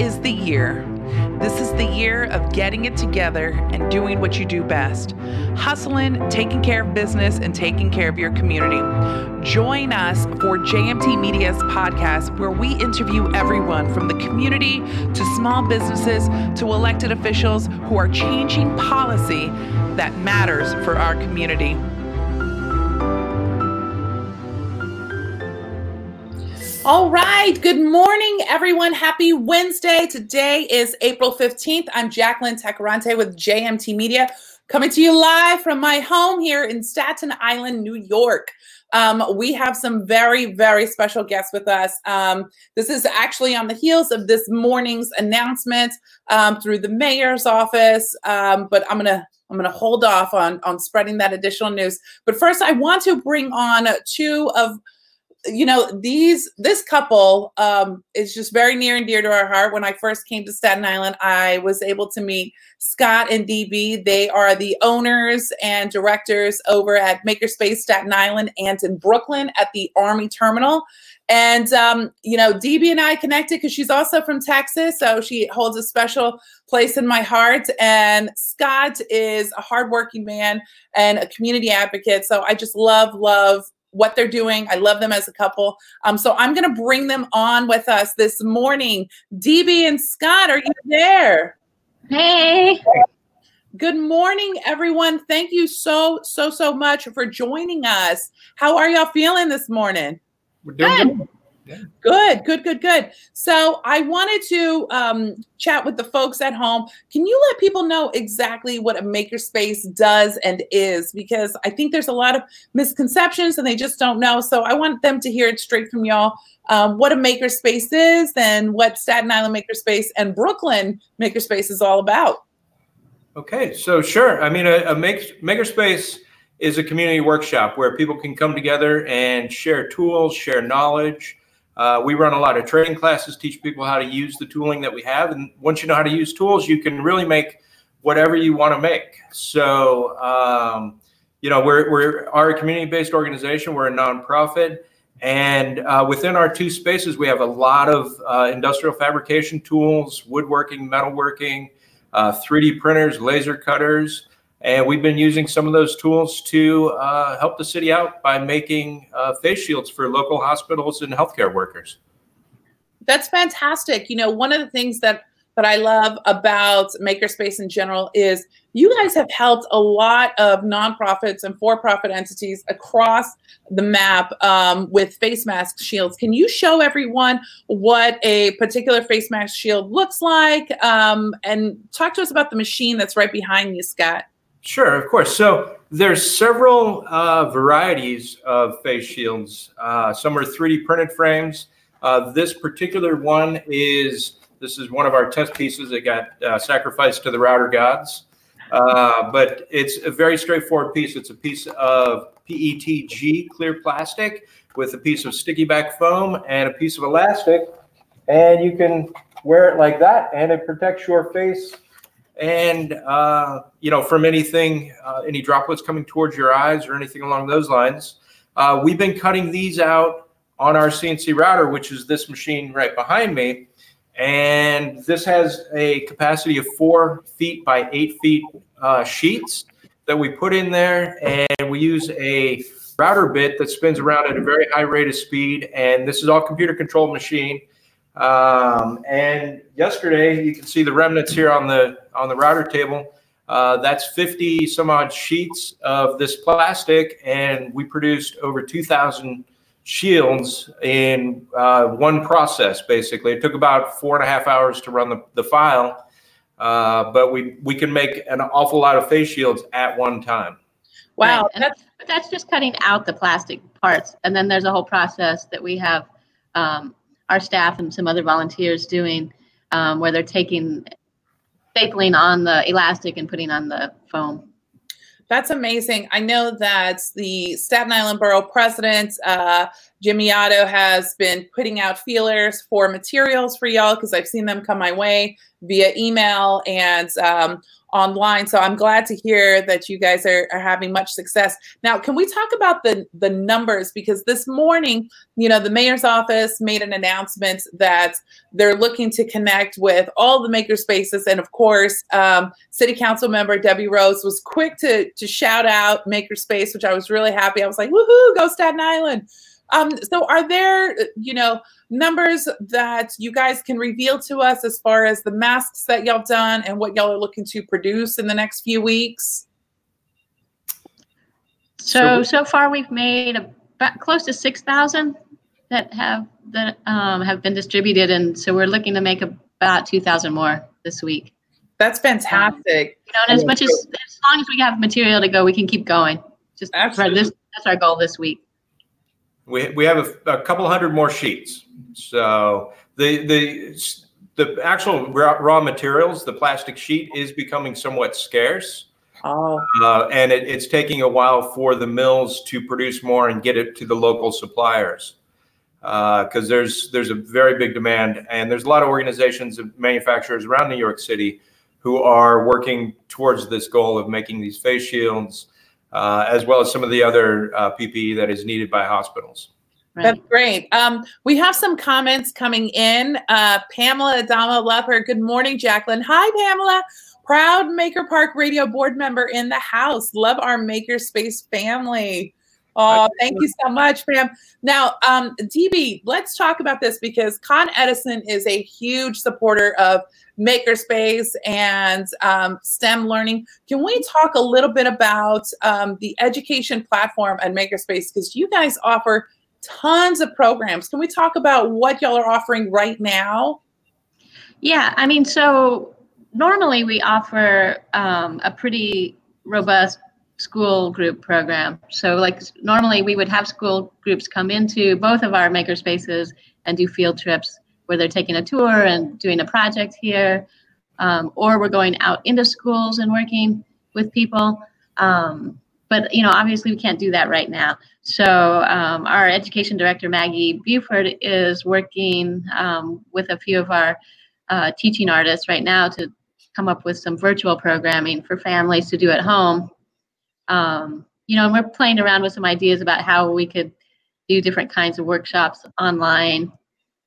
is the year. This is the year of getting it together and doing what you do best hustling, taking care of business, and taking care of your community. Join us for JMT Media's podcast, where we interview everyone from the community to small businesses to elected officials who are changing policy that matters for our community. All right. Good morning, everyone. Happy Wednesday. Today is April 15th. I'm Jacqueline Tacarante with JMT Media, coming to you live from my home here in Staten Island, New York. Um, we have some very, very special guests with us. Um, this is actually on the heels of this morning's announcement um, through the mayor's office. Um, but I'm gonna I'm gonna hold off on on spreading that additional news. But first, I want to bring on two of you know these this couple um, is just very near and dear to our heart. When i first came to staten island i was able to meet scott and db they are the owners and directors over at makerspace staten island and in brooklyn at the army terminal. And um, you know db and i connected because she's also from texas so she holds a special place in my heart. And scott is a hardworking man and a community advocate so i just love love what they're doing. I love them as a couple. Um, so I'm going to bring them on with us this morning. DB and Scott, are you there? Hey. Good morning, everyone. Thank you so, so, so much for joining us. How are y'all feeling this morning? We're doing good. Yeah. Good, good, good, good. So I wanted to um, chat with the folks at home. Can you let people know exactly what a makerspace does and is? Because I think there's a lot of misconceptions and they just don't know. So I want them to hear it straight from y'all um, what a makerspace is and what Staten Island Makerspace and Brooklyn Makerspace is all about. Okay, so sure. I mean, a, a make, makerspace is a community workshop where people can come together and share tools, share knowledge uh, we run a lot of training classes, teach people how to use the tooling that we have. And once you know how to use tools, you can really make whatever you want to make. So, um, you know, we're, we're our community-based organization. We're a nonprofit. And uh, within our two spaces, we have a lot of uh, industrial fabrication tools, woodworking, metalworking, 3D uh, printers, laser cutters. And we've been using some of those tools to uh, help the city out by making uh, face shields for local hospitals and healthcare workers. That's fantastic. You know, one of the things that that I love about Makerspace in general is you guys have helped a lot of nonprofits and for-profit entities across the map um, with face mask shields. Can you show everyone what a particular face mask shield looks like, um, and talk to us about the machine that's right behind you, Scott? Sure, of course. So there's several uh, varieties of face shields. Uh, some are 3D printed frames. Uh, this particular one is this is one of our test pieces that got uh, sacrificed to the router gods. Uh, but it's a very straightforward piece. It's a piece of PETG clear plastic with a piece of sticky back foam and a piece of elastic, and you can wear it like that, and it protects your face and uh, you know from anything uh, any droplets coming towards your eyes or anything along those lines uh, we've been cutting these out on our cnc router which is this machine right behind me. And this has a capacity of four feet by eight feet uh, sheets that we put in there. And we use a router bit that spins around at a very high rate of speed. And this is all computer controlled machine um, and yesterday, you can see the remnants here on the on the router table. Uh, that's 50 some odd sheets of this plastic, and we produced over 2,000 shields in uh, one process. Basically, it took about four and a half hours to run the, the file, uh, but we we can make an awful lot of face shields at one time. Wow, right. that's that's just cutting out the plastic parts, and then there's a whole process that we have. Um, our staff and some other volunteers doing um, where they're taking stapling on the elastic and putting on the foam. That's amazing. I know that the Staten Island Borough President uh, Jimmy Oddo has been putting out feelers for materials for y'all because I've seen them come my way via email and um, online. So I'm glad to hear that you guys are, are having much success. Now, can we talk about the the numbers? Because this morning, you know, the mayor's office made an announcement that they're looking to connect with all the maker spaces, and of course, um, City Council member Debi Rose was quick to to shout out Makerspace, which I was really happy. I was like, "Woohoo, go Staten Island!" Um, so, are there, you know, numbers that you guys can reveal to us as far as the masks that y'all done and what y'all are looking to produce in the next few weeks? So so far we've made about close to six thousand that have that um, have been distributed, and so we're looking to make about two thousand more this week. That's fantastic. You know, and as much as as long as we have material to go, we can keep going. Just for this, that's our goal this week. We, we have a, a couple hundred more sheets. So the the the actual raw, raw materials, the plastic sheet, is becoming somewhat scarce. Oh. Uh, and it, it's taking a while for the mills to produce more and get it to the local suppliers because uh, there's there's a very big demand and there's a lot of organizations and manufacturers around New York City who are working towards this goal of making these face shields as well as some of the other uh, PPE that is needed by hospitals. Right. That's great. Um, we have some comments coming in. Uh, Pamela Adama, love her. Good morning, Jacqueline. Hi, Pamela. Proud Maker Park Radio board member in the house. Love our Makerspace family. Oh, thank you so much, Pam. Now, um, DB, let's talk about this because Con Edison is a huge supporter of Makerspace and um, STEM learning. Can we talk a little bit about um, the education platform at Makerspace? Because you guys offer tons of programs. Can we talk about what y'all are offering right now? Yeah, I mean, so normally we offer um, a pretty robust school group program. So, like, normally we would have school groups come into both of our maker spaces and do field trips where they're taking a tour and doing a project here, um, or we're going out into schools and working with people. Um, but you know, obviously, we can't do that right now. So, um, our education director Maggie Buford is working um, with a few of our uh, teaching artists right now to come up with some virtual programming for families to do at home. Um, you know, and we're playing around with some ideas about how we could do different kinds of workshops online.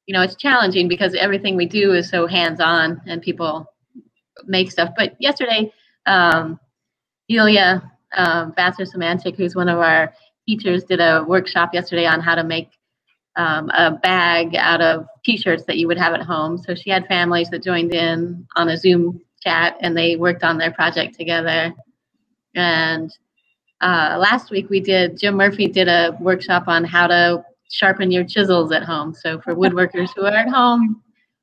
You know, it's challenging because everything we do is so hands-on and people make stuff. But yesterday, um, Ilya um, Vassar Semantic, who's one of our teachers, did a workshop yesterday on how to make um, a bag out of t-shirts that you would have at home. So she had families that joined in on a Zoom chat and they worked on their project together. And uh, last week we did, Jim Murphy did a workshop on how to sharpen your chisels at home. So for woodworkers who are at home.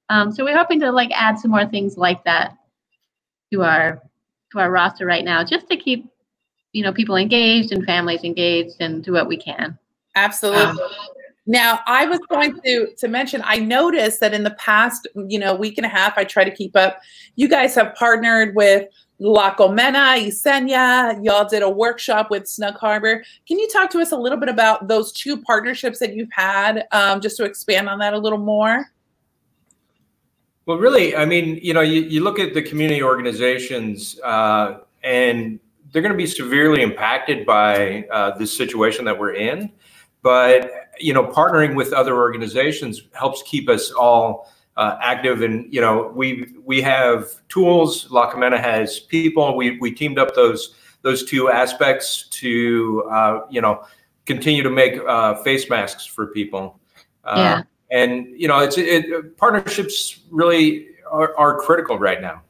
Um, so we're hoping to like add some more things like that to our to our roster right now, just to keep you know people engaged and families engaged and do what we can. Absolutely. Um, now, I was going to to mention. I noticed that in the past, you know, week and a half, I try to keep up. You guys have partnered with La Colmena, Isenia. Y'all did a workshop with Snug Harbor. Can you talk to us a little bit about those two partnerships that you've had, um, just to expand on that a little more? Well, really, I mean, you know, you, you look at the community organizations, uh, and they're going to be severely impacted by uh, this situation that we're in. But you know, partnering with other organizations helps keep us all uh, active. And you know, we we have tools. La Colmena has people. We we teamed up those those two aspects to uh, you know continue to make uh, face masks for people. Uh, yeah. And you know, it's it, partnerships really are, are critical right now.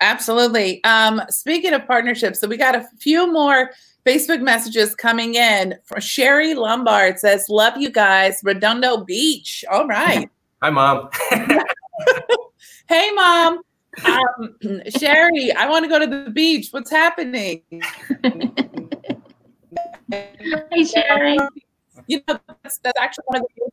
Absolutely. Um, speaking of partnerships, so we got a few more Facebook messages coming in. from Sherry Lombard says, "Love you guys, Redondo Beach." All right. Hi, mom. hey, mom. Um, Sherry, I want to go to the beach. What's happening? hey, Sherry. You know, that's, that's actually one of the things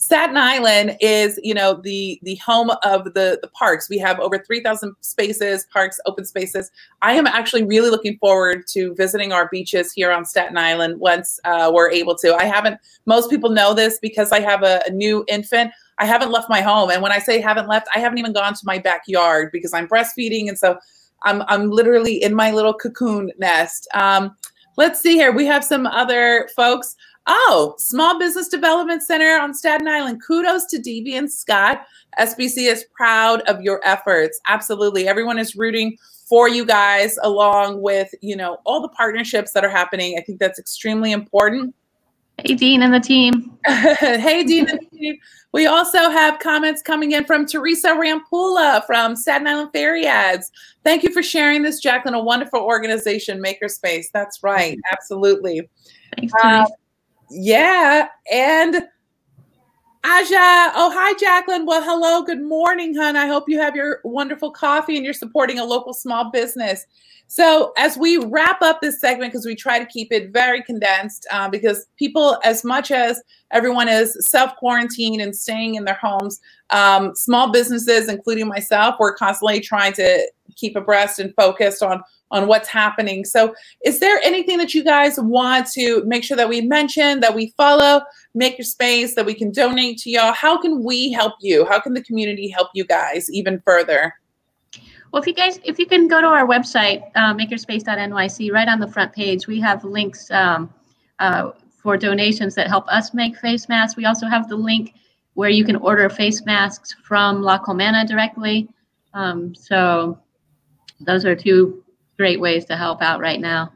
Staten Island is, you know, the the home of the the parks. We have over 3,000 spaces, parks, open spaces. I am actually really looking forward to visiting our beaches here on Staten Island once uh, we're able to. I haven't. Most people know this because I have a, a new infant. I haven't left my home, and when I say haven't left, I haven't even gone to my backyard because I'm breastfeeding, and so I'm I'm literally in my little cocoon nest. Um, let's see here. We have some other folks. Oh, Small Business Development Center on Staten Island. Kudos to DB and Scott. SBC is proud of your efforts. Absolutely. Everyone is rooting for you guys along with, you know, all the partnerships that are happening. I think that's extremely important. Hey, Dean and the team. hey, Dean and the team. We also have comments coming in from Teresa Rampula from Staten Island Ferry Ads. Thank you for sharing this, Jacqueline. A wonderful organization, Makerspace. That's right. Absolutely. Thanks, Teresa. Um, Yeah. And Aja, oh, hi, Jacqueline. Well, hello. Good morning, hon. I hope you have your wonderful coffee and you're supporting a local small business. So, as we wrap up this segment, because we try to keep it very condensed, uh, because people, as much as everyone is self quarantined and staying in their homes, um, small businesses, including myself, we're constantly trying to keep abreast and focused on on what's happening. So, is there anything that you guys want to make sure that we mention, that we follow, Makerspace, that we can donate to y'all? How can we help you? How can the community help you guys even further? Well, if you guys, if you can go to our website, uh, makerspace.nyc, right on the front page, we have links um, uh, for donations that help us make face masks. We also have the link where you can order face masks from La Colmena directly. Um, so those are two great ways to help out right now.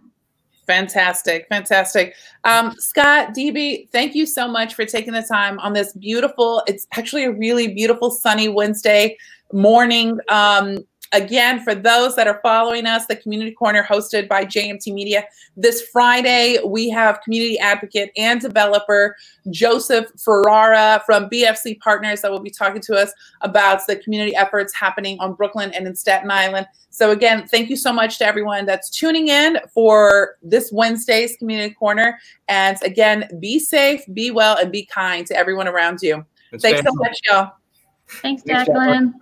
Fantastic, fantastic. Um, Scott, DB, thank you so much for taking the time on this beautiful, it's actually a really beautiful sunny Wednesday morning. Um, Again, for those that are following us, the Community Corner hosted by JMT Media. This Friday, we have community advocate and developer Joseph Ferrara from BFC Partners that will be talking to us about the community efforts happening on Brooklyn and in Staten Island. So, again, thank you so much to everyone that's tuning in for this Wednesday's Community Corner. And again, be safe, be well, and be kind to everyone around you. Thanks so much, y'all. Thanks, Jacqueline.